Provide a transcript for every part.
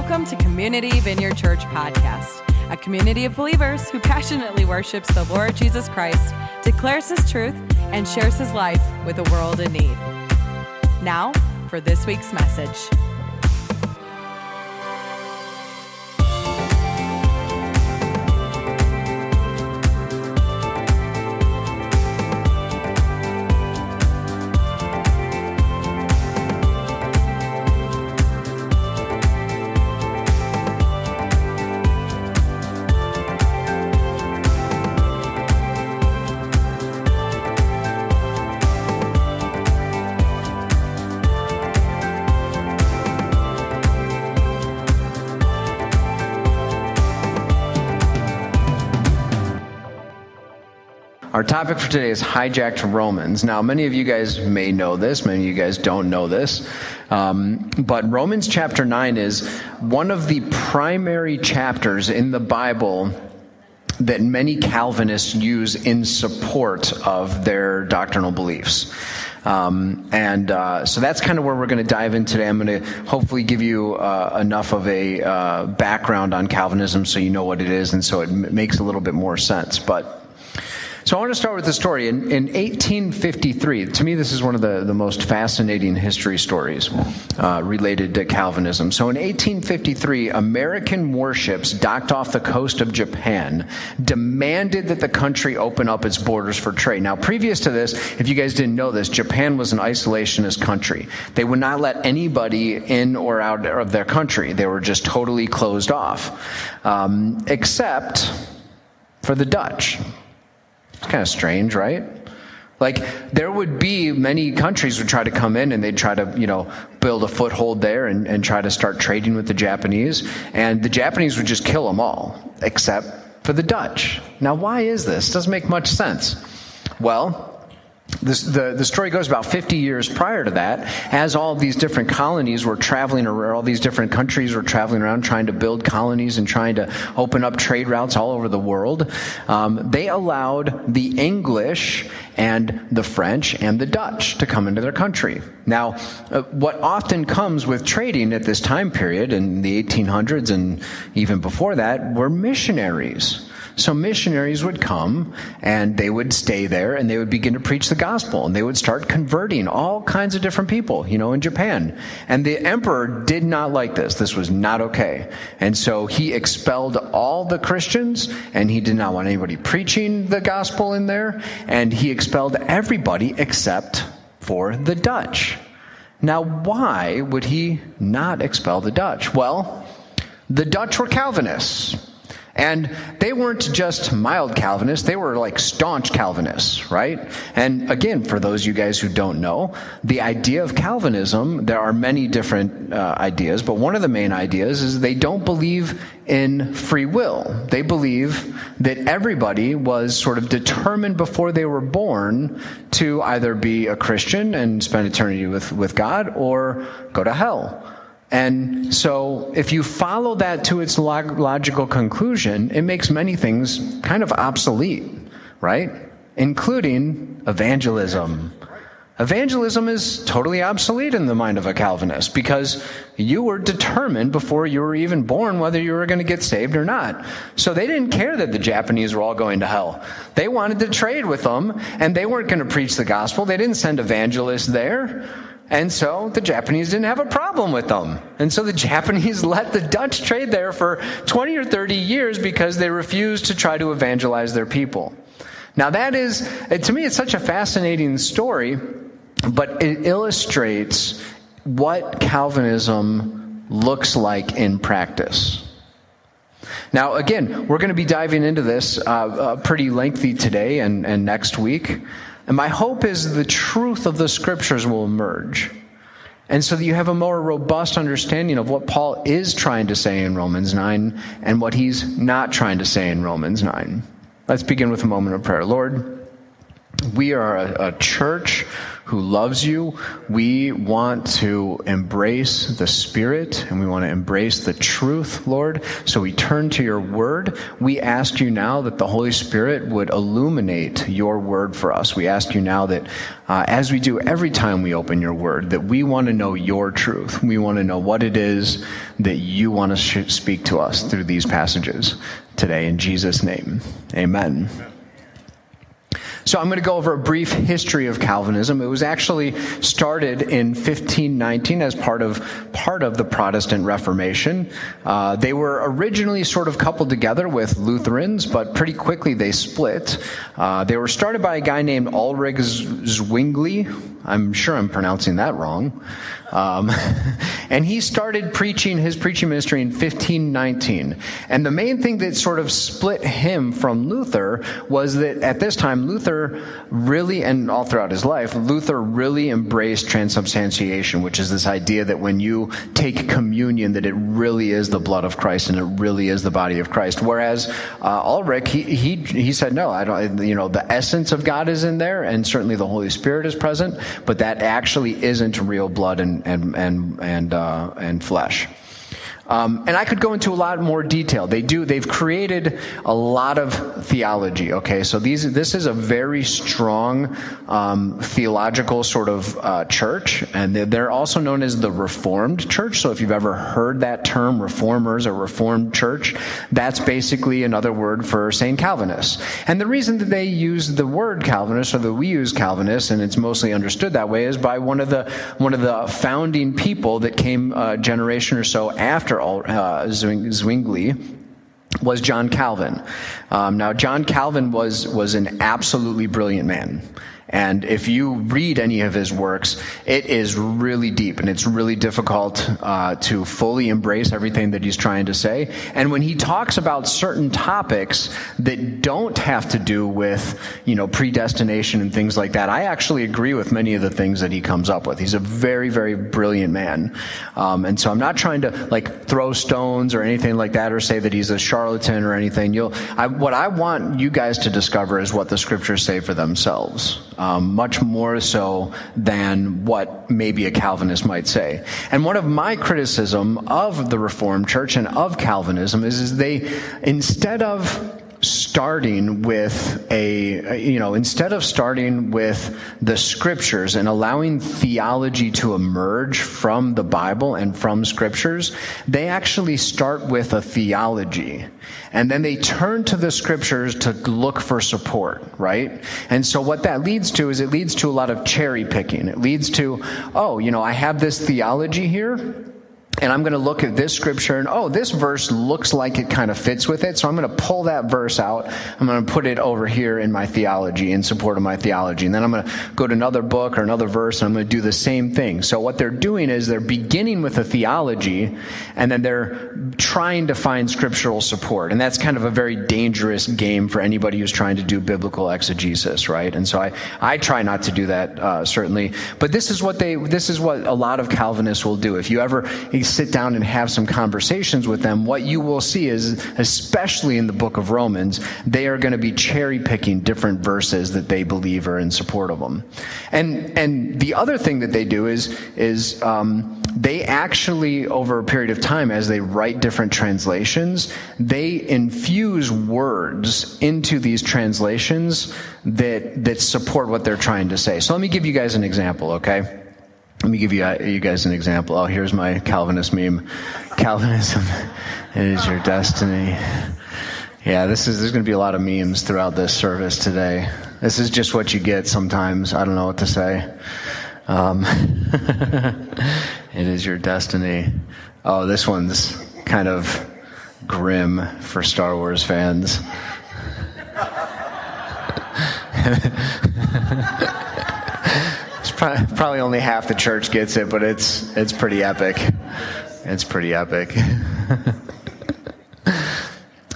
Welcome to Community Vineyard Church Podcast, a community of believers who passionately worships the Lord Jesus Christ, declares his truth, and shares his life with a world in need. Now, for this week's message. Our topic for today is hijacked Romans. Now, many of you guys may know this, many of you guys don't know this, um, but Romans chapter 9 is one of the primary chapters in the Bible that many Calvinists use in support of their doctrinal beliefs. Um, and uh, so that's kind of where we're going to dive in today. I'm going to hopefully give you uh, enough of a uh, background on Calvinism so you know what it is, and so it m- makes a little bit more sense. But so I want to start with the story. In, in 1853, to me, this is one of the, the most fascinating history stories uh, related to Calvinism. So in 1853, American warships docked off the coast of Japan, demanded that the country open up its borders for trade. Now, previous to this, if you guys didn't know this, Japan was an isolationist country. They would not let anybody in or out of their country. They were just totally closed off, um, except for the Dutch. It's kind of strange, right? Like there would be many countries would try to come in and they'd try to, you know, build a foothold there and, and try to start trading with the Japanese. And the Japanese would just kill them all, except for the Dutch. Now, why is this? Doesn't make much sense. Well, this, the, the story goes about 50 years prior to that, as all these different colonies were traveling, or all these different countries were traveling around trying to build colonies and trying to open up trade routes all over the world, um, they allowed the English and the French and the Dutch to come into their country. Now, uh, what often comes with trading at this time period in the 1800s and even before that were missionaries. So missionaries would come and they would stay there and they would begin to preach the gospel and they would start converting all kinds of different people, you know, in Japan. And the emperor did not like this. This was not okay. And so he expelled all the Christians and he did not want anybody preaching the gospel in there. And he expelled everybody except for the Dutch. Now, why would he not expel the Dutch? Well, the Dutch were Calvinists. And they weren't just mild Calvinists, they were like staunch Calvinists, right? And again, for those of you guys who don't know, the idea of Calvinism, there are many different uh, ideas, but one of the main ideas is they don't believe in free will. They believe that everybody was sort of determined before they were born to either be a Christian and spend eternity with, with God or go to hell. And so, if you follow that to its log- logical conclusion, it makes many things kind of obsolete, right? Including evangelism. Evangelism is totally obsolete in the mind of a Calvinist because you were determined before you were even born whether you were going to get saved or not. So they didn't care that the Japanese were all going to hell. They wanted to trade with them and they weren't going to preach the gospel. They didn't send evangelists there. And so the Japanese didn't have a problem with them. And so the Japanese let the Dutch trade there for 20 or 30 years because they refused to try to evangelize their people. Now that is, to me, it's such a fascinating story, but it illustrates what Calvinism looks like in practice. Now, again, we're going to be diving into this uh, uh, pretty lengthy today and, and next week. And my hope is the truth of the scriptures will emerge. And so that you have a more robust understanding of what Paul is trying to say in Romans 9 and what he's not trying to say in Romans 9. Let's begin with a moment of prayer. Lord, we are a, a church who loves you. We want to embrace the Spirit and we want to embrace the truth, Lord. So we turn to your word. We ask you now that the Holy Spirit would illuminate your word for us. We ask you now that uh, as we do every time we open your word, that we want to know your truth. We want to know what it is that you want to sh- speak to us through these passages today. In Jesus' name, amen. So I'm going to go over a brief history of Calvinism. It was actually started in 1519 as part of part of the Protestant Reformation. Uh, they were originally sort of coupled together with Lutherans, but pretty quickly they split. Uh, they were started by a guy named Ulrich Zwingli. I'm sure I'm pronouncing that wrong. Um, and he started preaching his preaching ministry in 1519. And the main thing that sort of split him from Luther was that at this time, Luther really, and all throughout his life, Luther really embraced transubstantiation, which is this idea that when you take communion, that it really is the blood of Christ and it really is the body of Christ. Whereas uh, Ulrich, he, he, he said, no, I don't, you know, the essence of God is in there and certainly the Holy Spirit is present, but that actually isn't real blood and and and and uh, and flesh. Um, and I could go into a lot more detail. They do. They've created a lot of theology. Okay, so these this is a very strong um, theological sort of uh, church, and they're, also known as the Reformed Church. So if you've ever heard that term, Reformers or Reformed Church, that's basically another word for saying Calvinists. And the reason that they use the word Calvinist or that we use Calvinist, and it's mostly understood that way, is by one of the one of the founding people that came a generation or so after uh, Zwingli was John Calvin. Um, now, John Calvin was was an absolutely brilliant man. And if you read any of his works, it is really deep and it's really difficult uh, to fully embrace everything that he's trying to say. And when he talks about certain topics that don't have to do with, you know, predestination and things like that, I actually agree with many of the things that he comes up with. He's a very, very brilliant man. Um, and so I'm not trying to like throw stones or anything like that or say that he's a charlatan or anything. You'll, I, what I want you guys to discover is what the scriptures say for themselves Um, much more so than what maybe a Calvinist might say. And one of my criticism of the Reformed Church and of Calvinism is, is they, instead of starting with a, you know, instead of starting with the scriptures and allowing theology to emerge from the Bible and from scriptures, they actually start with a theology. And then they turn to the scriptures to look for support, right? And so what that leads to is it leads to a lot of cherry picking. It leads to, oh, you know, I have this theology here and I'm going to look at this scripture and, oh, this verse looks like it kind of fits with it. So I'm going to pull that verse out. I'm going to put it over here in my theology, in support of my theology. And then I'm going to go to another book or another verse and I'm going to do the same thing. So what they're doing is they're beginning with a theology and then they're trying to find scriptural support. And that's kind of a very dangerous game for anybody who's trying to do biblical exegesis, right? And so I, I try not to do that, uh, certainly. But this is what they, this is what a lot of Calvinists will do. If you ever, sit down and have some conversations with them, what you will see is, especially in the book of Romans, they are going to be cherry picking different verses that they believe are in support of them. And, and the other thing that they do is, is, um, they actually, over a period of time, as they write different translations, they infuse words into these translations that, that support what they're trying to say. So let me give you guys an example, okay? Let me give you, uh, you guys an example. Oh, here's my Calvinist meme. Calvinism is your destiny. Yeah, this is, there's going to be a lot of memes throughout this service today. This is just what you get sometimes. I don't know what to say. Um, it is your destiny. Oh, this one's kind of grim for Star Wars fans. probably only half the church gets it, but it's it's pretty epic. It's pretty epic.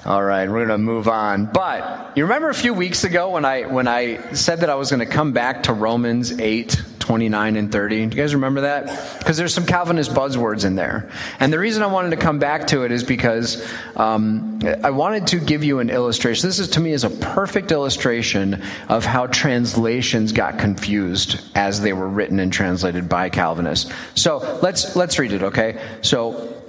All right, we're going to move on. But you remember a few weeks ago when I when I said that I was going to come back to Romans 8 29 and 30. Do you guys remember that? Because there's some Calvinist buzzwords in there. And the reason I wanted to come back to it is because um, I wanted to give you an illustration. This is to me is a perfect illustration of how translations got confused as they were written and translated by Calvinists. So let's let's read it, okay? So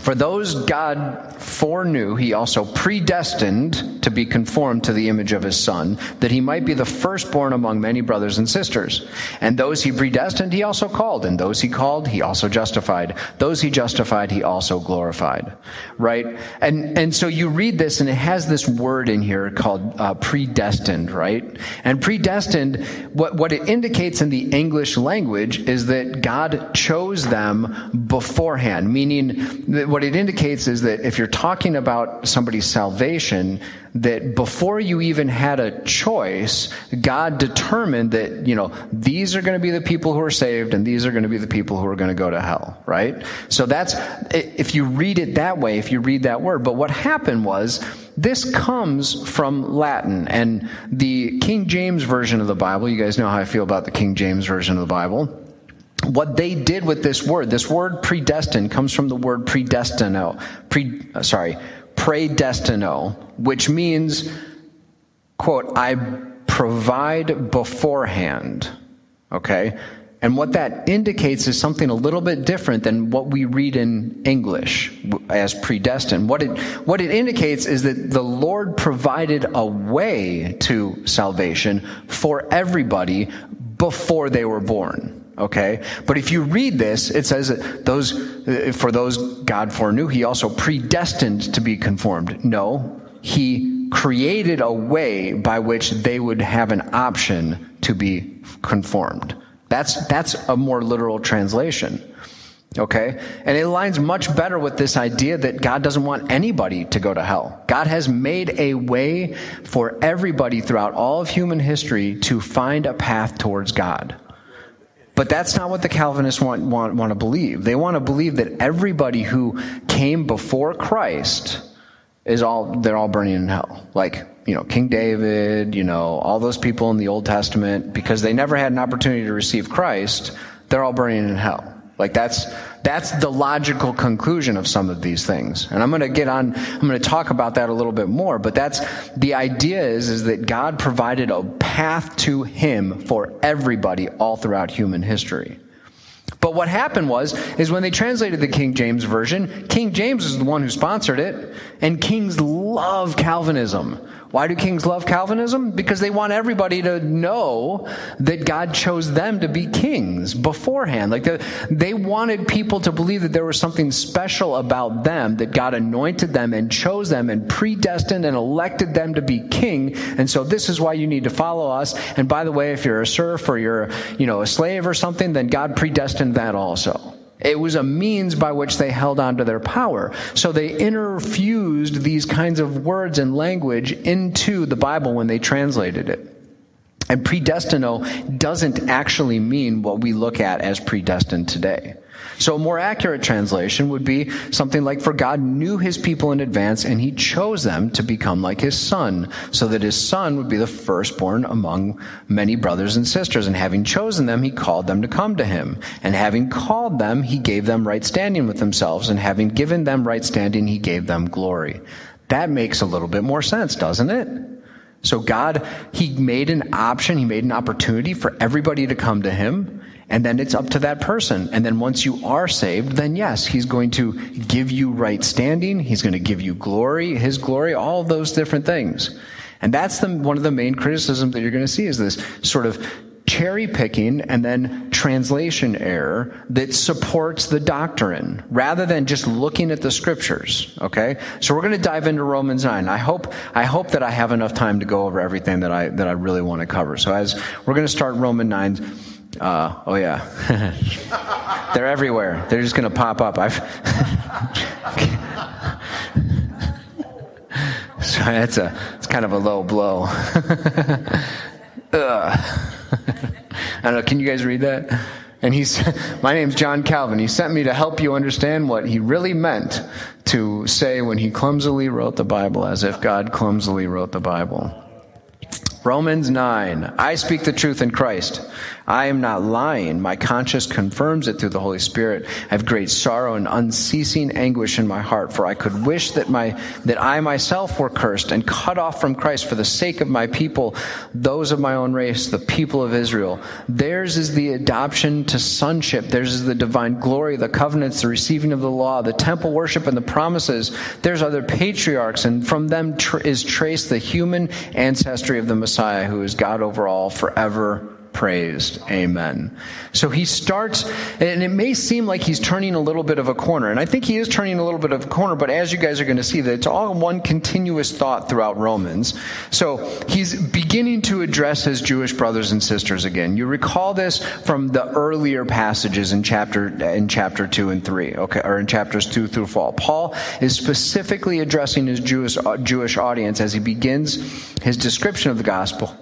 for those God foreknew, he also predestined to be conformed to the image of his Son, that he might be the firstborn among many brothers and sisters. And those he predestined, he also called. And those he called, he also justified. Those he justified, he also glorified. Right? And, and so you read this, and it has this word in here called uh, predestined, right? And predestined, what, what it indicates in the English language is that God chose them beforehand, meaning what it indicates is that if you're talking about somebody's salvation, that before you even had a choice, God determined that, you know, these are going to be the people who are saved and these are going to be the people who are going to go to hell, right? So that's, if you read it that way, if you read that word. But what happened was, this comes from Latin and the King James Version of the Bible, you guys know how I feel about the King James Version of the Bible what they did with this word, this word predestined comes from the word predestino, pre, uh, sorry, predestino, which means, quote, I provide beforehand. Okay? And what that indicates is something a little bit different than what we read in English as predestined. What it, what it indicates is that the Lord provided a way to salvation for everybody before they were born. Okay? But if you read this, it says that those, uh, for those God foreknew, he also predestined to be conformed. No, he created a way by which they would have an option to be conformed. That's, that's a more literal translation. Okay? And it aligns much better with this idea that God doesn't want anybody to go to hell. God has made a way for everybody throughout all of human history to find a path towards God. But that's not what the Calvinists want, want, want to believe. They want to believe that everybody who came before Christ is all, they're all burning in hell. Like, you know, King David, you know, all those people in the Old Testament, because they never had an opportunity to receive Christ, they're all burning in hell. Like that's that's the logical conclusion of some of these things. And I'm going to get on I'm going to talk about that a little bit more, but that's the idea is is that God provided a path to him for everybody all throughout human history. But what happened was, is when they translated the King James Version, King James is the one who sponsored it, and kings love Calvinism. Why do kings love Calvinism? Because they want everybody to know that God chose them to be kings beforehand. Like the, they wanted people to believe that there was something special about them, that God anointed them and chose them and predestined and elected them to be king. And so this is why you need to follow us. And by the way, if you're a serf or you're, you know, a slave or something, then God predestined that also. It was a means by which they held on to their power. So they interfused these kinds of words and language into the Bible when they translated it. And predestino doesn't actually mean what we look at as predestined today. So a more accurate translation would be something like, For God knew his people in advance, and he chose them to become like his son, so that his son would be the firstborn among many brothers and sisters. And having chosen them, he called them to come to him. And having called them, he gave them right standing with themselves. And having given them right standing, he gave them glory. That makes a little bit more sense, doesn't it? So God, He made an option, He made an opportunity for everybody to come to Him. And then it's up to that person. And then once you are saved, then yes, he's going to give you right standing. He's going to give you glory, his glory, all those different things. And that's the, one of the main criticisms that you're going to see is this sort of cherry picking and then translation error that supports the doctrine rather than just looking at the scriptures okay so we're going to dive into romans 9 i hope i hope that i have enough time to go over everything that i that i really want to cover so as we're going to start Romans 9 uh, oh yeah, they're everywhere. They're just going to pop up. I've so that's a it's kind of a low blow. I don't know. Can you guys read that? And he's, my name's John Calvin. He sent me to help you understand what he really meant to say when he clumsily wrote the Bible, as if God clumsily wrote the Bible. Romans 9. I speak the truth in Christ. I am not lying. My conscience confirms it through the Holy Spirit. I have great sorrow and unceasing anguish in my heart, for I could wish that my, that I myself were cursed and cut off from Christ for the sake of my people, those of my own race, the people of Israel. Theirs is the adoption to sonship. Theirs is the divine glory, the covenants, the receiving of the law, the temple worship and the promises. There's other patriarchs, and from them tr- is traced the human ancestry of the Messiah, who is God over all forever praised. Amen. So he starts, and it may seem like he's turning a little bit of a corner, and I think he is turning a little bit of a corner, but as you guys are going to see, that it's all one continuous thought throughout Romans. So he's beginning to address his Jewish brothers and sisters again. You recall this from the earlier passages in chapter in chapter two and three, okay, or in chapters two through four. Paul is specifically addressing his Jewish Jewish audience as he begins his description of the gospel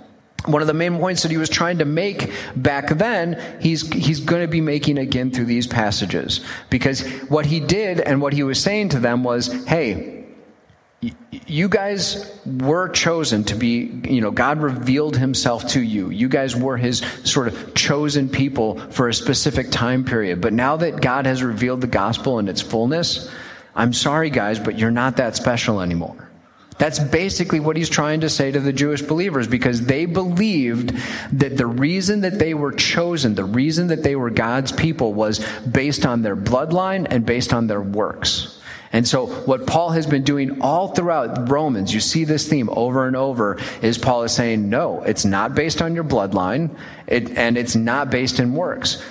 one of the main points that he was trying to make back then, he's, he's going to be making again through these passages. Because what he did and what he was saying to them was, hey, you guys were chosen to be, you know, God revealed himself to you. You guys were his sort of chosen people for a specific time period. But now that God has revealed the gospel in its fullness, I'm sorry, guys, but you're not that special anymore. That's basically what he's trying to say to the Jewish believers because they believed that the reason that they were chosen, the reason that they were God's people was based on their bloodline and based on their works. And so, what Paul has been doing all throughout Romans, you see this theme over and over, is Paul is saying, no, it's not based on your bloodline, it, and it's not based in works.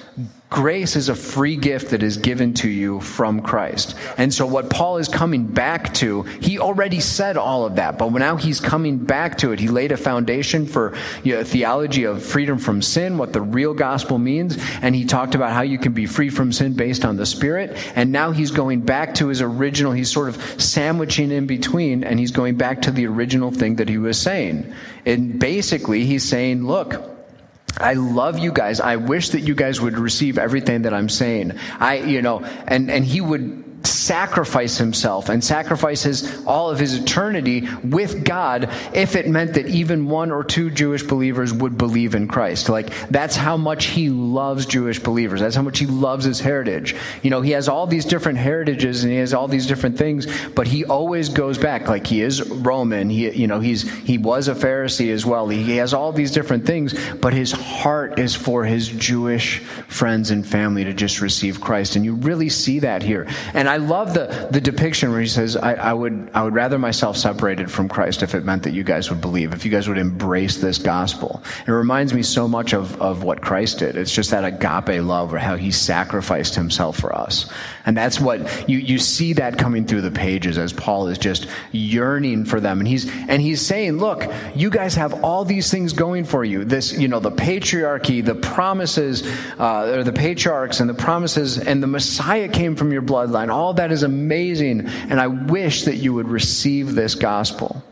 Grace is a free gift that is given to you from Christ. And so what Paul is coming back to, he already said all of that, but now he's coming back to it. He laid a foundation for you know, theology of freedom from sin, what the real gospel means, and he talked about how you can be free from sin based on the Spirit. And now he's going back to his original, he's sort of sandwiching in between, and he's going back to the original thing that he was saying. And basically, he's saying, look, I love you guys. I wish that you guys would receive everything that I'm saying. I, you know, and, and he would sacrifice himself and sacrifice his, all of his eternity with God if it meant that even one or two Jewish believers would believe in Christ. Like, that's how much he loves Jewish believers. That's how much he loves his heritage. You know, he has all these different heritages and he has all these different things, but he always goes back. Like, he is Roman. He, you know, he's, he was a Pharisee as well. He, he has all these different things, but his heart is for his Jewish friends and family to just receive Christ. And you really see that here. And I I love the, the depiction where he says, I, I, would, I would rather myself separated from Christ if it meant that you guys would believe, if you guys would embrace this gospel. It reminds me so much of, of what Christ did. It's just that agape love or how he sacrificed himself for us. And that's what you, you see that coming through the pages as Paul is just yearning for them. And he's, and he's saying, look, you guys have all these things going for you. This, you know, the patriarchy, the promises, uh, or the patriarchs and the promises and the Messiah came from your bloodline. All that is amazing. And I wish that you would receive this gospel.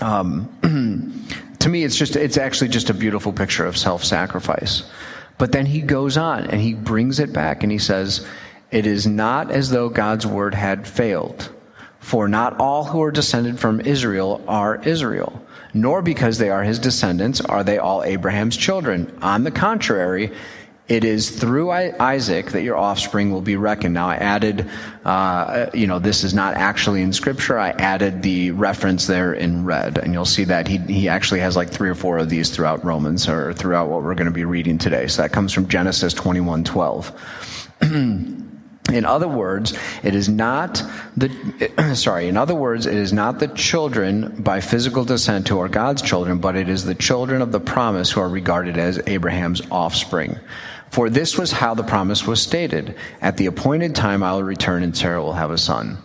Um, to me, it's just, it's actually just a beautiful picture of self-sacrifice. But then he goes on and he brings it back and he says, it is not as though God's word had failed. For not all who are descended from Israel are Israel, nor because they are his descendants are they all Abraham's children. On the contrary, it is through Isaac that your offspring will be reckoned. Now, I added, uh, you know, this is not actually in Scripture. I added the reference there in red, and you'll see that he, he actually has like three or four of these throughout Romans or throughout what we're going to be reading today. So that comes from Genesis 21 12. In other words, it is not the, sorry, in other words, it is not the children by physical descent who are God's children, but it is the children of the promise who are regarded as Abraham's offspring. For this was how the promise was stated. At the appointed time I will return and Sarah will have a son.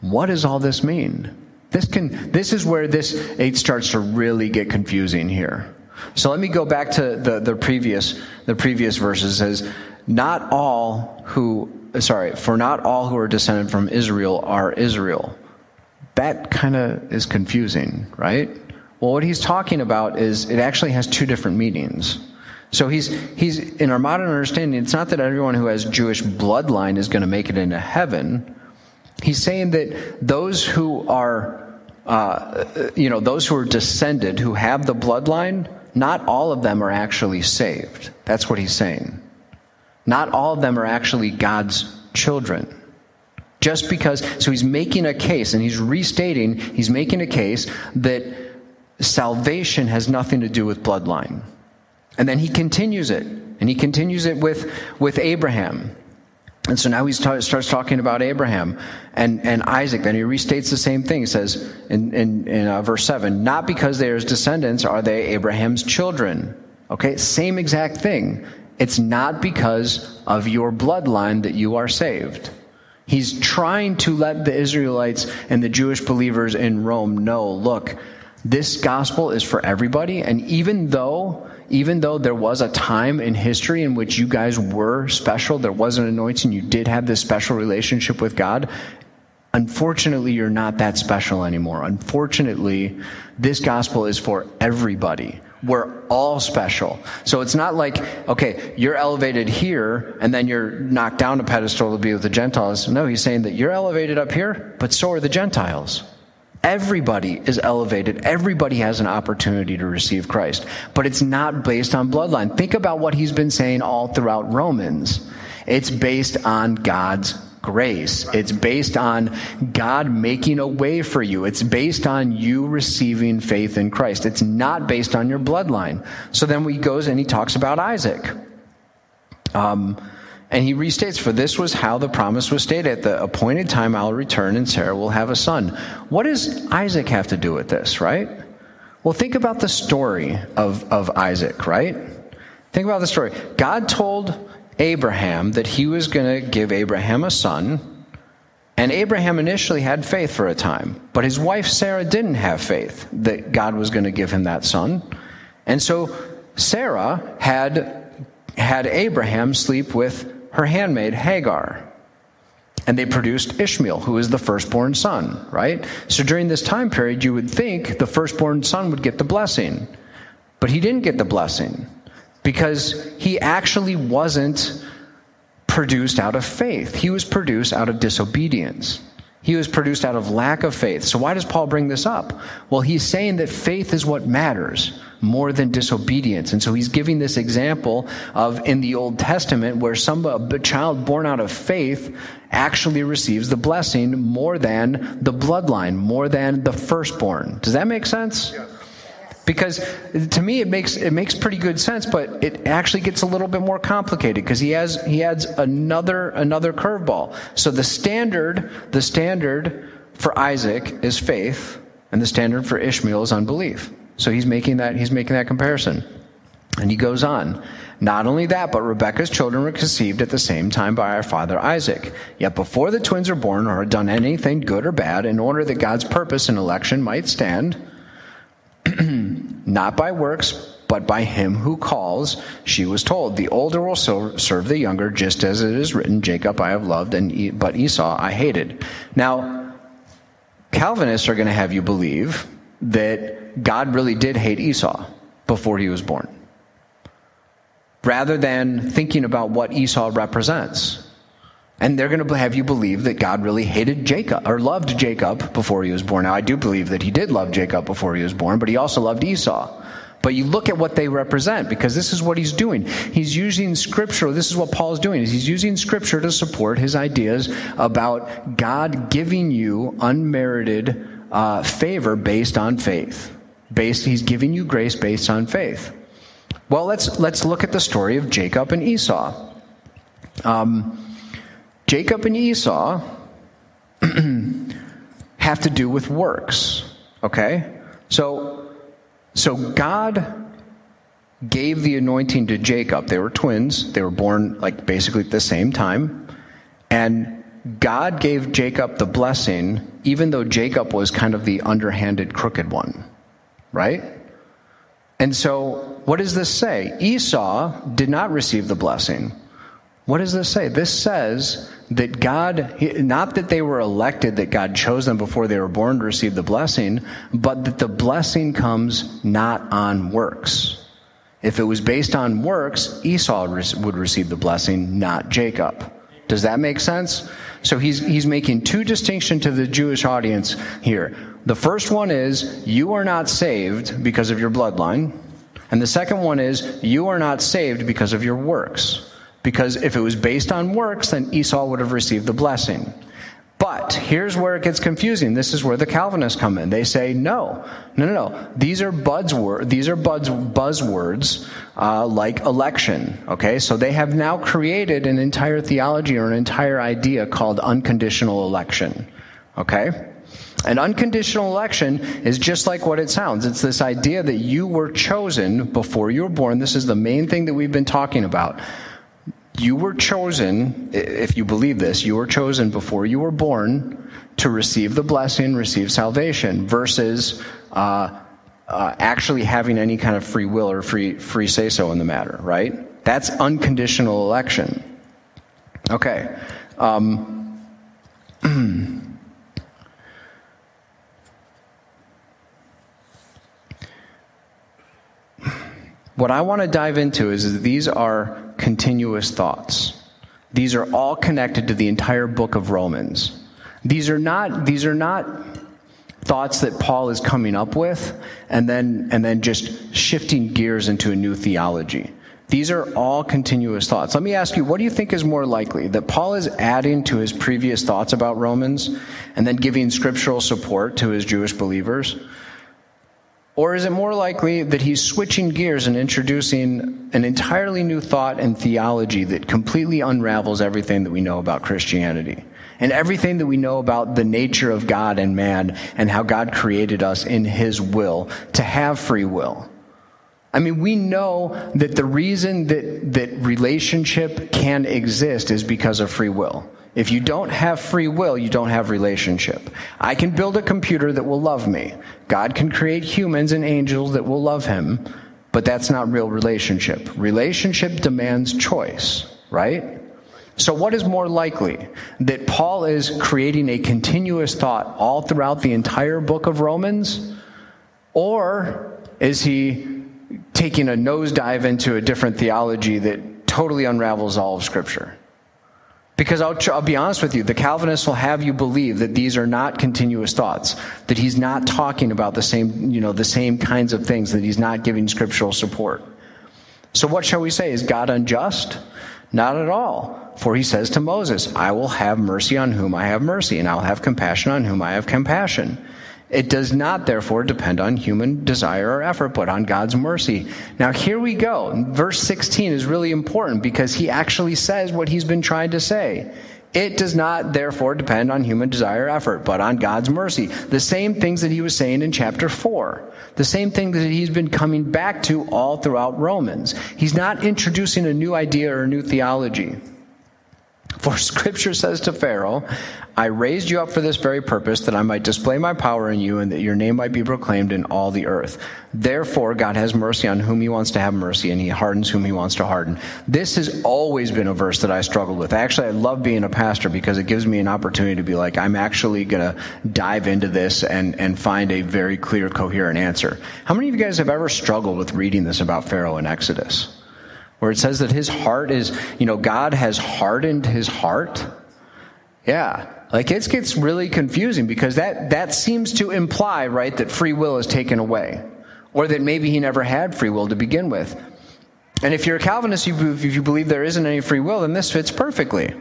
What does all this mean? This can, this is where this, it starts to really get confusing here. So let me go back to the, the previous, the previous verses. Says, not all who sorry, for not all who are descended from Israel are Israel. That kind of is confusing, right? Well, what he's talking about is it actually has two different meanings. So he's, he's, in our modern understanding, it's not that everyone who has Jewish bloodline is going to make it into heaven. He's saying that those who are uh, you know, those who are descended, who have the bloodline, not all of them are actually saved. That's what he's saying. Not all of them are actually God's children. Just because, so he's making a case and he's restating, he's making a case that salvation has nothing to do with bloodline. And then he continues it, and he continues it with, with Abraham. And so now he starts talking about Abraham and, and Isaac. Then he restates the same thing. He says in, in, in uh, verse 7 Not because they are his descendants are they Abraham's children. Okay, same exact thing. It's not because of your bloodline that you are saved. He's trying to let the Israelites and the Jewish believers in Rome know look, this gospel is for everybody. And even though even though there was a time in history in which you guys were special, there was an anointing, you did have this special relationship with God, unfortunately, you're not that special anymore. Unfortunately, this gospel is for everybody. We're all special. So it's not like, okay, you're elevated here and then you're knocked down a pedestal to be with the Gentiles. No, he's saying that you're elevated up here, but so are the Gentiles. Everybody is elevated. Everybody has an opportunity to receive Christ. But it's not based on bloodline. Think about what he's been saying all throughout Romans. It's based on God's grace. It's based on God making a way for you. It's based on you receiving faith in Christ. It's not based on your bloodline. So then he goes and he talks about Isaac. Um, and he restates, For this was how the promise was stated. At the appointed time, I'll return and Sarah will have a son. What does Isaac have to do with this, right? Well, think about the story of, of Isaac, right? Think about the story. God told Abraham that he was going to give Abraham a son. And Abraham initially had faith for a time, but his wife Sarah didn't have faith that God was going to give him that son. And so Sarah had had Abraham sleep with her handmaid Hagar. And they produced Ishmael, who is the firstborn son, right? So during this time period, you would think the firstborn son would get the blessing. But he didn't get the blessing because he actually wasn't produced out of faith. He was produced out of disobedience. He was produced out of lack of faith. So why does Paul bring this up? Well, he's saying that faith is what matters more than disobedience. And so he's giving this example of in the Old Testament where some a child born out of faith actually receives the blessing more than the bloodline, more than the firstborn. Does that make sense? Because to me it makes it makes pretty good sense, but it actually gets a little bit more complicated because he has he adds another another curveball. So the standard the standard for Isaac is faith, and the standard for Ishmael is unbelief. So he's making that he's making that comparison. And he goes on. Not only that, but Rebekah's children were conceived at the same time by our father Isaac. Yet before the twins were born or had done anything good or bad, in order that God's purpose in election might stand, not by works, but by him who calls, she was told, The older will serve the younger, just as it is written, Jacob I have loved, and but Esau I hated. Now, Calvinists are going to have you believe that God really did hate Esau before he was born, rather than thinking about what Esau represents. And they're going to have you believe that God really hated Jacob or loved Jacob before he was born. Now, I do believe that he did love Jacob before he was born, but he also loved Esau. But you look at what they represent because this is what he's doing. He's using scripture. This is what Paul is doing. Is he's using scripture to support his ideas about God giving you unmerited uh, favor based on faith. Based, he's giving you grace based on faith. Well, let's let's look at the story of Jacob and Esau. Um, Jacob and Esau have to do with works. Okay, so so God gave the anointing to Jacob. They were twins. They were born like basically at the same time, and God gave Jacob the blessing, even though Jacob was kind of the underhanded, crooked one, right? And so, what does this say? Esau did not receive the blessing. What does this say? This says that God, not that they were elected, that God chose them before they were born to receive the blessing, but that the blessing comes not on works. If it was based on works, Esau would receive the blessing, not Jacob. Does that make sense? So he's, he's making two distinctions to the Jewish audience here. The first one is you are not saved because of your bloodline. And the second one is you are not saved because of your works. Because if it was based on works, then Esau would have received the blessing. But here's where it gets confusing. This is where the Calvinists come in. They say, no, no, no, no. These are buzzwords. These are buzz, buzzwords uh, like election. Okay, so they have now created an entire theology or an entire idea called unconditional election. Okay. An unconditional election is just like what it sounds. It's this idea that you were chosen before you were born. This is the main thing that we've been talking about you were chosen, if you believe this, you were chosen before you were born to receive the blessing, receive salvation, versus uh, uh, actually having any kind of free will or free free say so in the matter. Right? That's unconditional election. Okay. Um, what I want to dive into is, these are continuous thoughts. These are all connected to the entire book of Romans. These are not, these are not thoughts that Paul is coming up with and then, and then just shifting gears into a new theology. These are all continuous thoughts. Let me ask you, what do you think is more likely? That Paul is adding to his previous thoughts about Romans and then giving scriptural support to his Jewish believers? Or is it more likely that he's switching gears and introducing an entirely new thought and theology that completely unravels everything that we know about Christianity? And everything that we know about the nature of God and man and how God created us in his will to have free will. I mean, we know that the reason that, that relationship can exist is because of free will. If you don't have free will, you don't have relationship. I can build a computer that will love me. God can create humans and angels that will love him, but that's not real relationship. Relationship demands choice, right? So, what is more likely? That Paul is creating a continuous thought all throughout the entire book of Romans? Or is he taking a nosedive into a different theology that totally unravels all of Scripture? Because I'll, I'll, be honest with you, the Calvinists will have you believe that these are not continuous thoughts, that he's not talking about the same, you know, the same kinds of things, that he's not giving scriptural support. So what shall we say? Is God unjust? Not at all. For he says to Moses, I will have mercy on whom I have mercy, and I'll have compassion on whom I have compassion. It does not, therefore, depend on human desire or effort, but on God's mercy. Now, here we go. Verse 16 is really important because he actually says what he's been trying to say. It does not, therefore, depend on human desire or effort, but on God's mercy. The same things that he was saying in chapter 4. The same thing that he's been coming back to all throughout Romans. He's not introducing a new idea or a new theology. For scripture says to Pharaoh, I raised you up for this very purpose, that I might display my power in you, and that your name might be proclaimed in all the earth. Therefore, God has mercy on whom he wants to have mercy, and he hardens whom he wants to harden. This has always been a verse that I struggled with. Actually, I love being a pastor because it gives me an opportunity to be like, I'm actually going to dive into this and, and find a very clear, coherent answer. How many of you guys have ever struggled with reading this about Pharaoh in Exodus? Where it says that his heart is, you know, God has hardened his heart. Yeah. Like it gets really confusing because that, that seems to imply, right, that free will is taken away. Or that maybe he never had free will to begin with. And if you're a Calvinist, if you believe there isn't any free will, then this fits perfectly.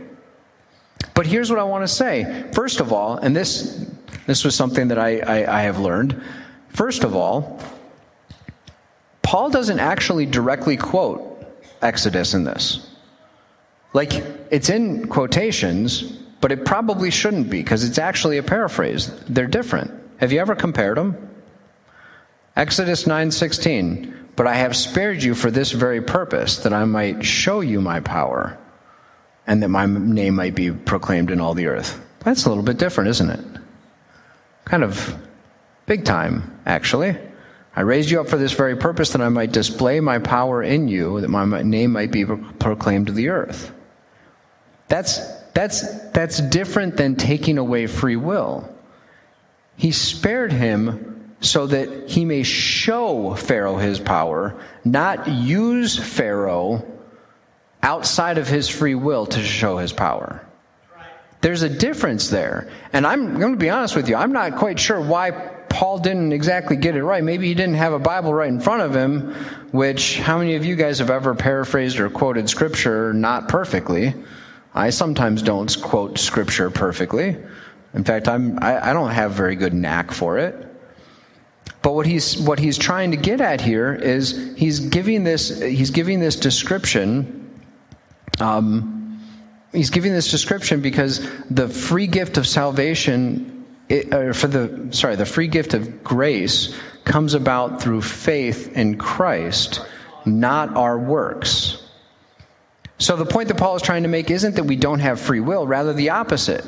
But here's what I want to say. First of all, and this, this was something that I, I, I have learned. First of all, Paul doesn't actually directly quote Exodus in this. Like, it's in quotations, but it probably shouldn't be because it's actually a paraphrase. They're different. Have you ever compared them? Exodus 9:16, "But I have spared you for this very purpose, that I might show you my power, and that my name might be proclaimed in all the earth." That's a little bit different, isn't it? Kind of big time, actually. I raised you up for this very purpose, that I might display my power in you, that my name might be proclaimed to the earth. That's that's, that's different than taking away free will. He spared him so that he may show Pharaoh his power, not use Pharaoh outside of his free will to show his power. There's a difference there. And I'm going to be honest with you, I'm not quite sure why Paul didn't exactly get it right. Maybe he didn't have a Bible right in front of him, which, how many of you guys have ever paraphrased or quoted scripture not perfectly? I sometimes don't quote scripture perfectly. In fact, I'm, I, I don't have very good knack for it. But what he's, what he's trying to get at here is he's giving this, he's giving this description, um, he's giving this description because the free gift of salvation it, uh, for the sorry the free gift of grace comes about through faith in Christ, not our works. So the point that Paul is trying to make isn't that we don't have free will, rather the opposite.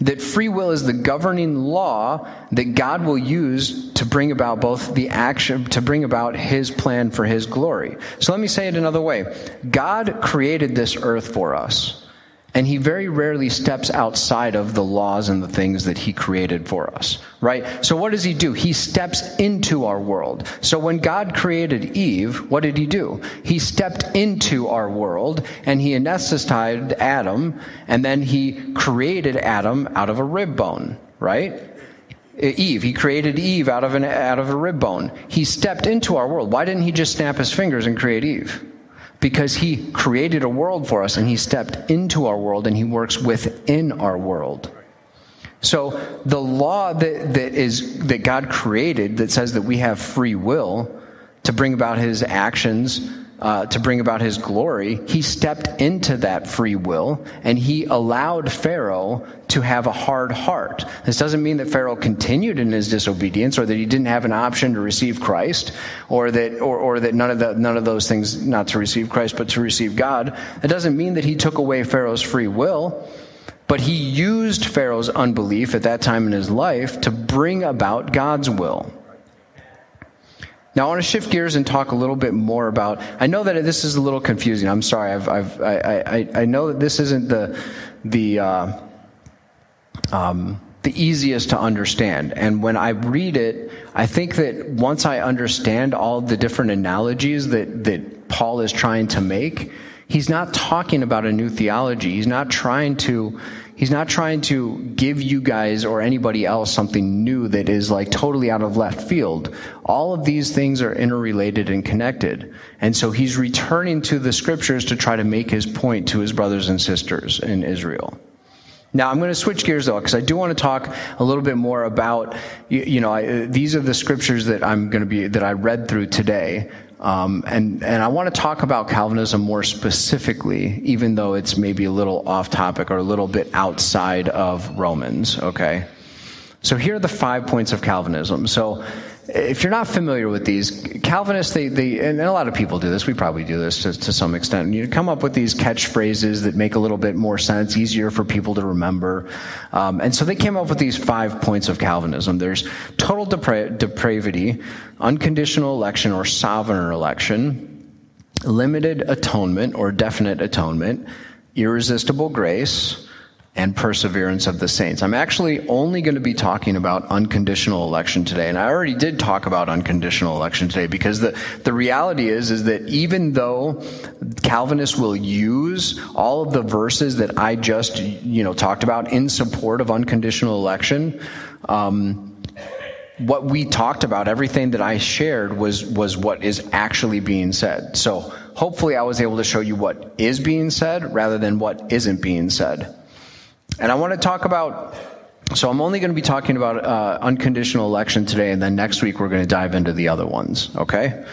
That free will is the governing law that God will use to bring about both the action, to bring about his plan for his glory. So let me say it another way. God created this earth for us. And he very rarely steps outside of the laws and the things that he created for us, right? So what does he do? He steps into our world. So when God created Eve, what did he do? He stepped into our world and he anesthetized Adam and then he created Adam out of a rib bone, right? Eve, he created Eve out of an out of a rib bone. He stepped into our world. Why didn't he just snap his fingers and create Eve? Because he created a world for us and he stepped into our world and he works within our world. So the law that, that is that God created that says that we have free will to bring about his actions uh, to bring about his glory, he stepped into that free will and he allowed Pharaoh to have a hard heart. This doesn't mean that Pharaoh continued in his disobedience or that he didn't have an option to receive Christ or that, or, or that none of, the, none of those things, not to receive Christ, but to receive God. It doesn't mean that he took away Pharaoh's free will. But he used Pharaoh's unbelief at that time in his life to bring about God's will. Now, I want to shift gears and talk a little bit more about. I know that this is a little confusing. I'm sorry. I've, I've, I, I, I know that this isn't the, the, uh, um, the easiest to understand. And when I read it, I think that once I understand all the different analogies that, that Paul is trying to make, he's not talking about a new theology. He's not trying to He's not trying to give you guys or anybody else something new that is like totally out of left field. All of these things are interrelated and connected. And so he's returning to the scriptures to try to make his point to his brothers and sisters in Israel. Now I'm going to switch gears though, because I do want to talk a little bit more about, you, you know, I, uh, these are the scriptures that I'm going to be, that I read through today. Um, and, and I want to talk about Calvinism more specifically, even though it's maybe a little off topic or a little bit outside of Romans, okay? So here are the five points of Calvinism. So if you're not familiar with these, Calvinists, they, they and a lot of people do this, we probably do this to, to some extent. You come up with these catchphrases that make a little bit more sense, easier for people to remember. Um, and so they came up with these five points of Calvinism. There's total depra- depravity, unconditional election or sovereign election, limited atonement or definite atonement, irresistible grace, and perseverance of the saints. I'm actually only going to be talking about unconditional election today. And I already did talk about unconditional election today because the, the reality is, is that even though Calvinists will use all of the verses that I just, you know, talked about in support of unconditional election, um, what we talked about, everything that I shared was, was what is actually being said. So hopefully I was able to show you what is being said rather than what isn't being said. And I want to talk about, so I'm only going to be talking about uh, unconditional election today, and then next week we're going to dive into the other ones, okay?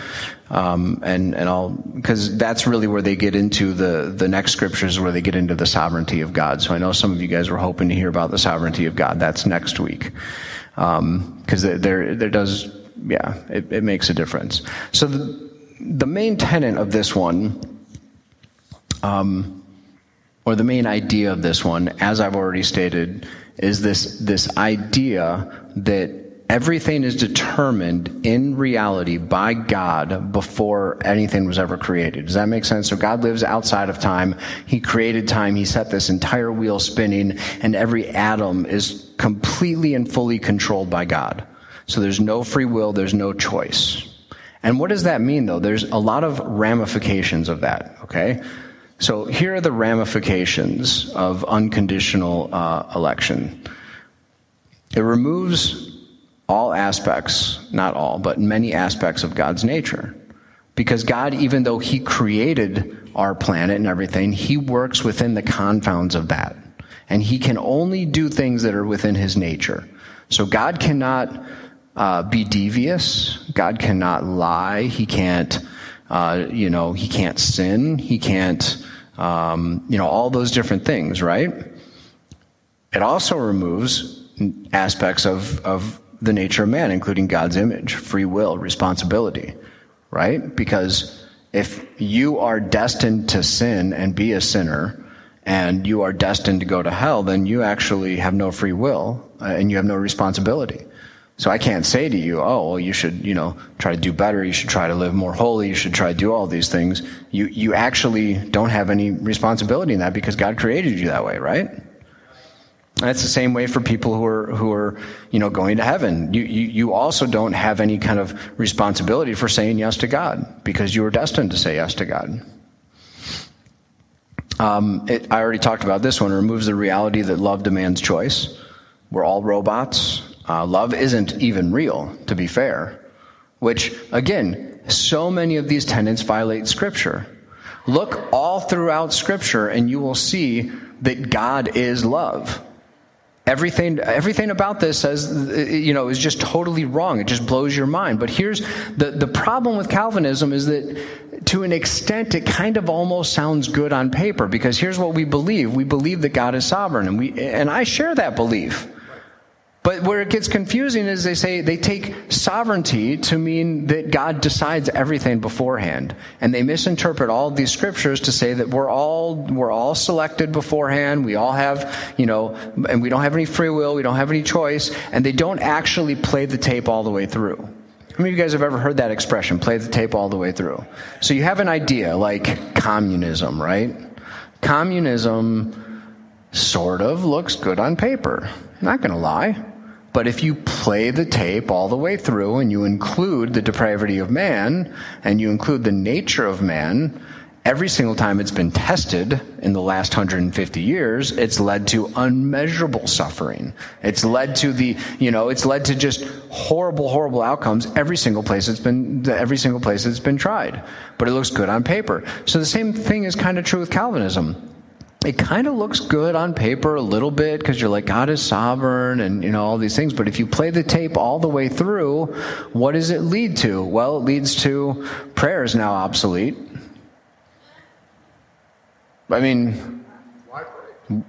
Um, and, and I'll, because that's really where they get into the, the next scriptures where they get into the sovereignty of God. So I know some of you guys were hoping to hear about the sovereignty of God. That's next week. Um, cause there, there, there does, yeah, it, it makes a difference. So the, the main tenet of this one, um, or the main idea of this one, as I've already stated, is this, this idea that everything is determined in reality by God before anything was ever created. Does that make sense? So God lives outside of time. He created time. He set this entire wheel spinning and every atom is completely and fully controlled by God. So there's no free will. There's no choice. And what does that mean though? There's a lot of ramifications of that, okay? So here are the ramifications of unconditional uh, election. It removes all aspects, not all, but many aspects of God's nature. Because God, even though He created our planet and everything, He works within the confounds of that. And He can only do things that are within His nature. So God cannot uh, be devious. God cannot lie. He can't, you know, He can't sin. He can't, um, you know, all those different things, right? It also removes aspects of, of the nature of man, including God's image, free will, responsibility, right? Because if you are destined to sin and be a sinner, and you are destined to go to hell, then you actually have no free will uh, and you have no responsibility. So I can't say to you, oh, well, you should, you know, try to do better. You should try to live more holy. You should try to do all these things. You, you actually don't have any responsibility in that because God created you that way, right? And it's the same way for people who are, who are, you know, going to heaven. You, you, you also don't have any kind of responsibility for saying yes to God because you were destined to say yes to God. Um, it, I already talked about this one. It removes the reality that love demands choice. We're all robots. Uh, love isn't even real, to be fair. Which, again, so many of these tenets violate Scripture. Look all throughout Scripture, and you will see that God is love. Everything, everything about this says, you know, is just totally wrong. It just blows your mind. But here's the, the problem with Calvinism is that to an extent, it kind of almost sounds good on paper because here's what we believe. We believe that God is sovereign and we, and I share that belief. But where it gets confusing is they say they take sovereignty to mean that God decides everything beforehand. And they misinterpret all these scriptures to say that we're all, we're all selected beforehand. We all have, you know, and we don't have any free will. We don't have any choice. And they don't actually play the tape all the way through. How many of you guys have ever heard that expression, play the tape all the way through? So you have an idea like communism, right? Communism sort of looks good on paper. Not going to lie. But if you play the tape all the way through and you include the depravity of man and you include the nature of man, every single time it's been tested in the last 150 years, it's led to unmeasurable suffering. It's led to the, you know, it's led to just horrible, horrible outcomes every single place it's been, every single place it's been tried. But it looks good on paper. So the same thing is kind of true with Calvinism it kind of looks good on paper a little bit because you're like God is sovereign and you know all these things but if you play the tape all the way through what does it lead to? Well it leads to prayer is now obsolete. I mean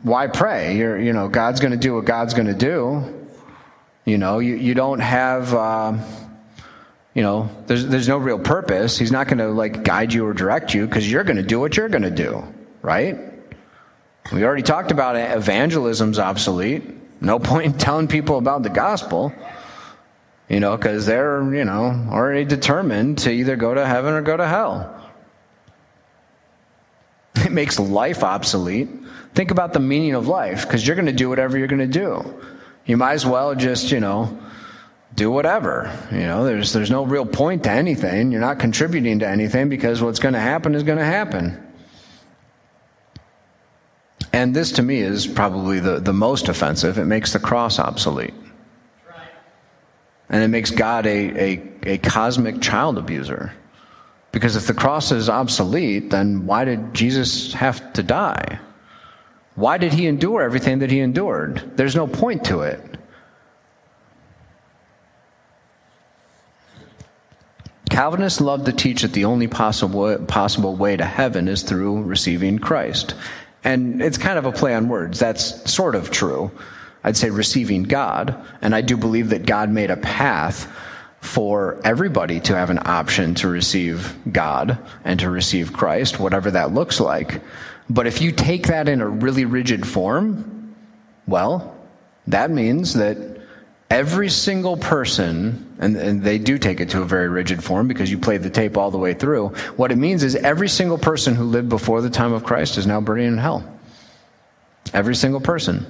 why pray, you're you know God's going to do what God's going to do. You know you, you don't have uh, you know there's there's no real purpose. He's not going to like guide you or direct you because you're going to do what you're going to do right we already talked about it. evangelism's obsolete. No point in telling people about the gospel, you know, because they're, you know, already determined to either go to heaven or go to hell. It makes life obsolete. Think about the meaning of life, because you're going to do whatever you're going to do. You might as well just, you know, do whatever. You know, there's there's no real point to anything. You're not contributing to anything because what's going to happen is going to happen. And this to me is probably the, the most offensive. It makes the cross obsolete. And it makes God a, a, a cosmic child abuser. Because if the cross is obsolete, then why did Jesus have to die? Why did he endure everything that he endured? There's no point to it. Calvinists love to teach that the only possible, possible way to heaven is through receiving Christ. And it's kind of a play on words. That's sort of true. I'd say receiving God. And I do believe that God made a path for everybody to have an option to receive God and to receive Christ, whatever that looks like. But if you take that in a really rigid form, well, that means that every single person, and, and, they do take it to a very rigid form because you played the tape all the way through. What it means is every single person who lived before the time of Christ is now burning in hell. Every single person.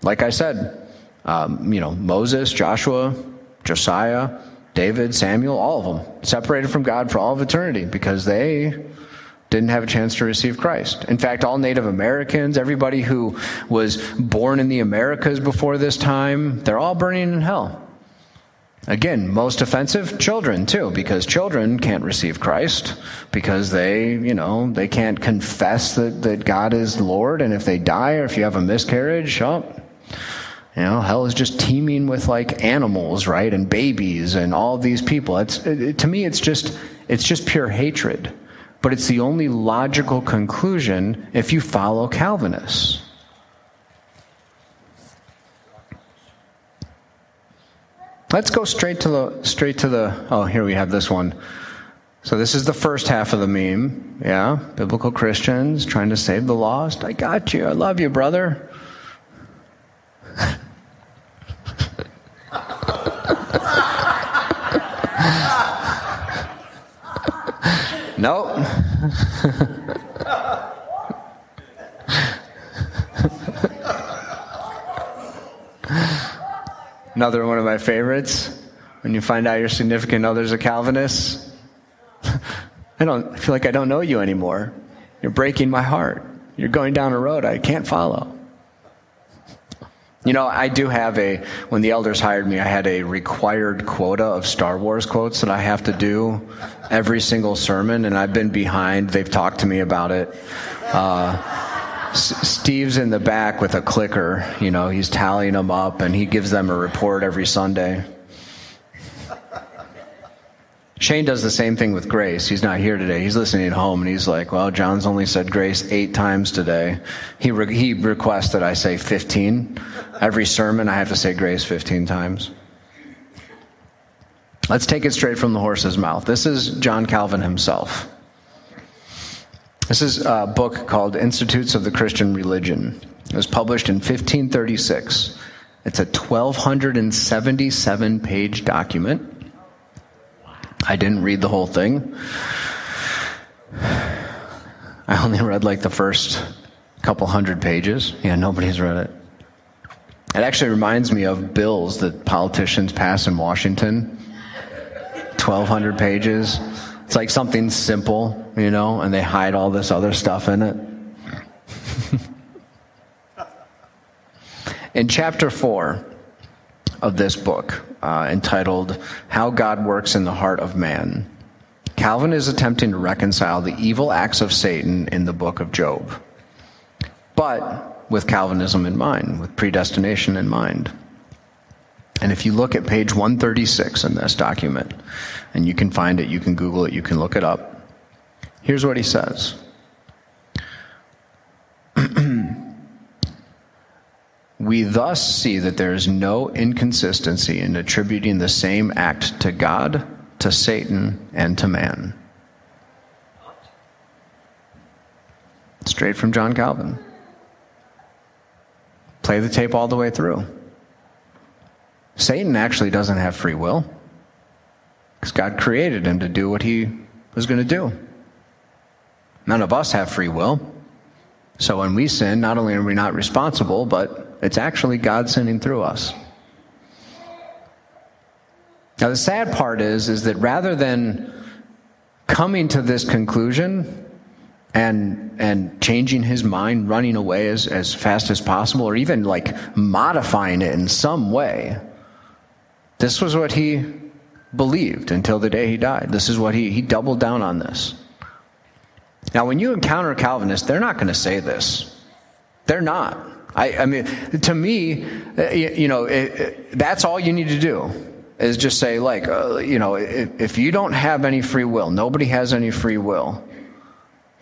Like I said, um, you know, Moses, Joshua, Josiah, David, Samuel, all of them separated from God for all of eternity because they didn't have a chance to receive Christ. In fact, all Native Americans, everybody who was born in the Americas before this time, they're all burning in hell. Again, most offensive, children too, because children can't receive Christ because they, you know, they can't confess that, that God is Lord. And if they die or if you have a miscarriage, oh, you know, hell is just teeming with like animals, right? And babies and all these people. It's, it, to me, it's just, it's just pure hatred. But it's the only logical conclusion if you follow Calvinists. Let's go straight to the straight to the oh here we have this one. So this is the first half of the meme. Yeah, biblical Christians trying to save the lost. I got you. I love you, brother. nope. Another one of my favorites. When you find out your significant other's a Calvinist, I don't I feel like I don't know you anymore. You're breaking my heart. You're going down a road I can't follow. You know, I do have a, when the elders hired me, I had a required quota of Star Wars quotes that I have to do every single sermon, and I've been behind. They've talked to me about it. Uh, Steve's in the back with a clicker. You know, he's tallying them up and he gives them a report every Sunday. Shane does the same thing with grace. He's not here today. He's listening at home and he's like, well, John's only said grace eight times today. He, re- he requests that I say 15. Every sermon, I have to say grace 15 times. Let's take it straight from the horse's mouth. This is John Calvin himself. This is a book called Institutes of the Christian Religion. It was published in 1536. It's a 1277 page document. I didn't read the whole thing. I only read like the first couple hundred pages. Yeah, nobody's read it. It actually reminds me of bills that politicians pass in Washington. 1,200 pages. It's like something simple, you know, and they hide all this other stuff in it. in chapter 4 of this book, uh, entitled How God Works in the Heart of Man, Calvin is attempting to reconcile the evil acts of Satan in the book of Job, but with Calvinism in mind, with predestination in mind. And if you look at page 136 in this document, and you can find it, you can Google it, you can look it up. Here's what he says We thus see that there is no inconsistency in attributing the same act to God, to Satan, and to man. Straight from John Calvin. Play the tape all the way through. Satan actually doesn't have free will. Because God created him to do what he was going to do. None of us have free will. So when we sin, not only are we not responsible, but it's actually God sending through us. Now the sad part is is that rather than coming to this conclusion and and changing his mind, running away as, as fast as possible, or even like modifying it in some way, this was what he believed until the day he died. This is what he, he doubled down on this. Now, when you encounter Calvinists, they're not going to say this. They're not. I, I mean, to me, uh, you know, it, it, that's all you need to do is just say, like, uh, you know, if, if you don't have any free will, nobody has any free will,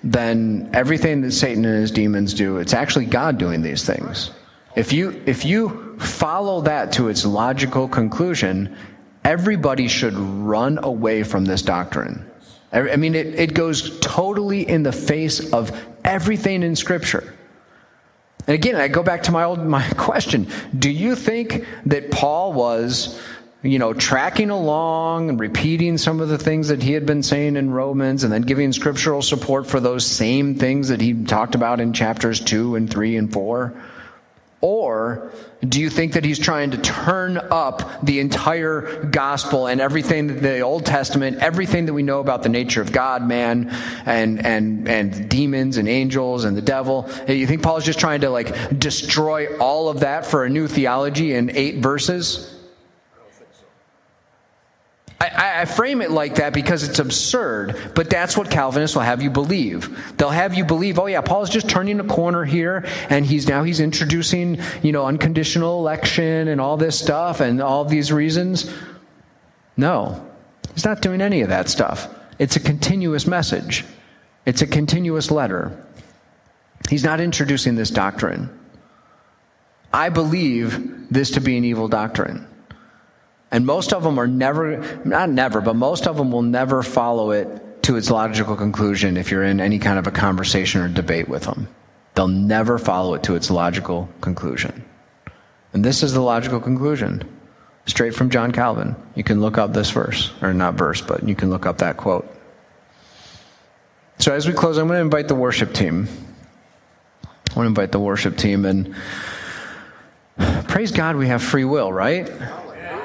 then everything that Satan and his demons do, it's actually God doing these things. If you, if you follow that to its logical conclusion, everybody should run away from this doctrine. I mean, it, it goes totally in the face of everything in Scripture. And again, I go back to my old my question. Do you think that Paul was, you know, tracking along and repeating some of the things that he had been saying in Romans and then giving scriptural support for those same things that he talked about in chapters 2 and 3 and 4? Or do you think that he's trying to turn up the entire gospel and everything the Old Testament, everything that we know about the nature of God, man, and and and demons and angels and the devil? You think Paul's just trying to like destroy all of that for a new theology in eight verses? I, I frame it like that because it's absurd, but that's what Calvinists will have you believe. They'll have you believe, oh yeah, Paul's just turning a corner here, and he's now he's introducing, you know, unconditional election and all this stuff and all these reasons. No, he's not doing any of that stuff. It's a continuous message. It's a continuous letter. He's not introducing this doctrine. I believe this to be an evil doctrine. And most of them are never, not never, but most of them will never follow it to its logical conclusion if you're in any kind of a conversation or debate with them. They'll never follow it to its logical conclusion. And this is the logical conclusion, straight from John Calvin. You can look up this verse, or not verse, but you can look up that quote. So as we close, I'm going to invite the worship team. I want to invite the worship team and praise God we have free will, right?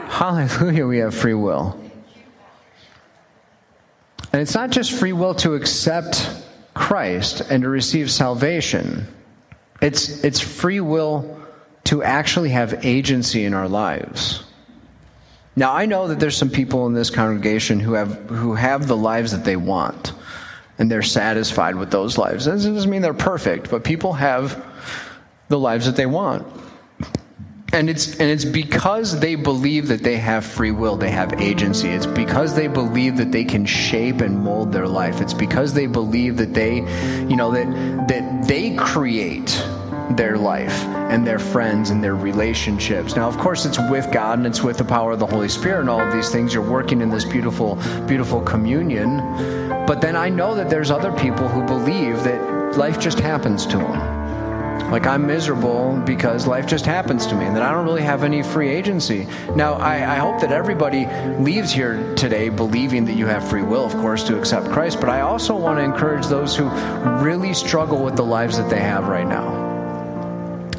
Hallelujah, we have free will. And it's not just free will to accept Christ and to receive salvation. It's, it's free will to actually have agency in our lives. Now, I know that there's some people in this congregation who have, who have the lives that they want and they're satisfied with those lives. That doesn't mean they're perfect, but people have the lives that they want. And it's and it's because they believe that they have free will, they have agency. It's because they believe that they can shape and mold their life. It's because they believe that they, you know, that that they create their life and their friends and their relationships. Now, of course, it's with God and it's with the power of the Holy Spirit and all of these things. You're working in this beautiful, beautiful communion. But then I know that there's other people who believe that life just happens to them. Like I'm miserable because life just happens to me and that I don't really have any free agency. Now, I, I, hope that everybody leaves here today believing that you have free will, of course, to accept Christ, but I also want to encourage those who really struggle with the lives that they have right now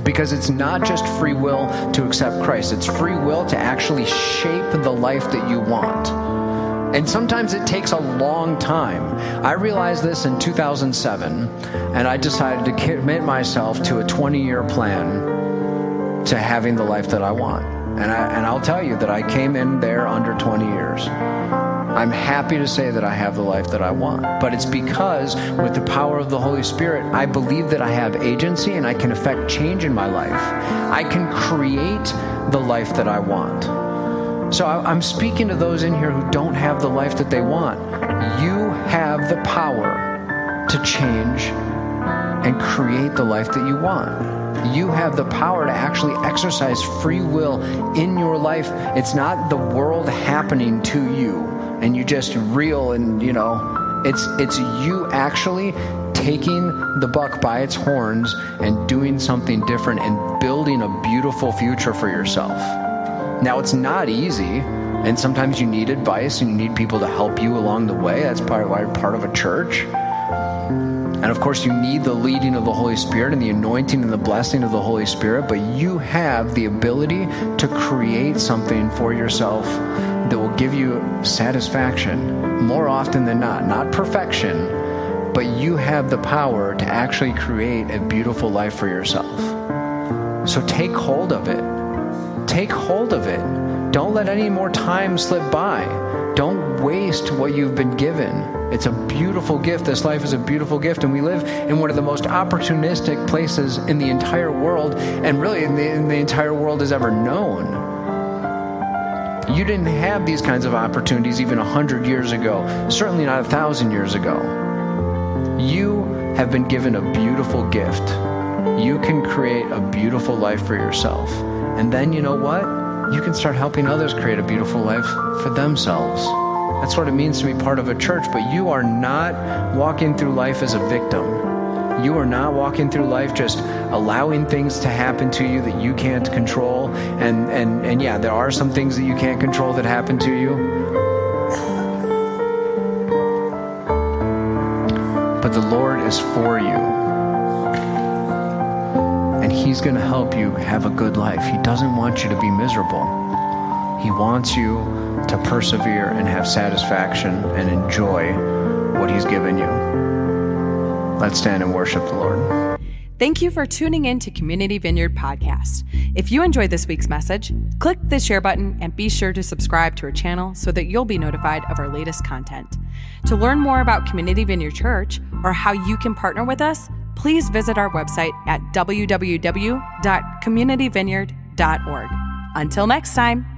because it's not just free will to accept Christ, it's free will to actually shape the life that you want. And sometimes it takes a long time. I realized this in 2007, and I decided to commit myself to a 20 year plan to having the life that I want. And, I, and I'll tell you that I came in there under 20 years. I'm happy to say that I have the life that I want. But it's because, with the power of the Holy Spirit, I believe that I have agency and I can affect change in my life. I can create the life that I want. So I'm speaking to those in here who don't have the life that they want. You have the power to change and create the life that you want. You have the power to actually exercise free will in your life. It's not the world happening to you and you just reel and you know it's it's you actually taking the buck by its horns and doing something different and building a beautiful future for yourself. Now it's not easy and sometimes you need advice and you need people to help you along the way. That's part why you're part of a church. And of course, you need the leading of the Holy Spirit and the anointing and the blessing of the Holy Spirit, but you have the ability to create something for yourself that will give you satisfaction more often than not. Not perfection, but you have the power to actually create a beautiful life for yourself. So take hold of it. Take hold of it. Don't let any more time slip by. Don't waste what you've been given. It's a beautiful gift. This life is a beautiful gift, and we live in one of the most opportunistic places in the entire world, and really in the, in the entire world has ever known. You didn't have these kinds of opportunities even a hundred years ago, certainly not a thousand years ago. You have been given a beautiful gift. You can create a beautiful life for yourself. And then you know what? You can start helping others create a beautiful life for themselves. That's what it means to be part of a church, but you are not walking through life as a victim. You are not walking through life just allowing things to happen to you that you can't control. And, and, and yeah, there are some things that you can't control that happen to you. But the Lord is for you. He's going to help you have a good life. He doesn't want you to be miserable. He wants you to persevere and have satisfaction and enjoy what He's given you. Let's stand and worship the Lord. Thank you for tuning in to Community Vineyard Podcast. If you enjoyed this week's message, click the share button and be sure to subscribe to our channel so that you'll be notified of our latest content. To learn more about Community Vineyard Church or how you can partner with us, please visit our website at www.communityvineyard.org. Until next time.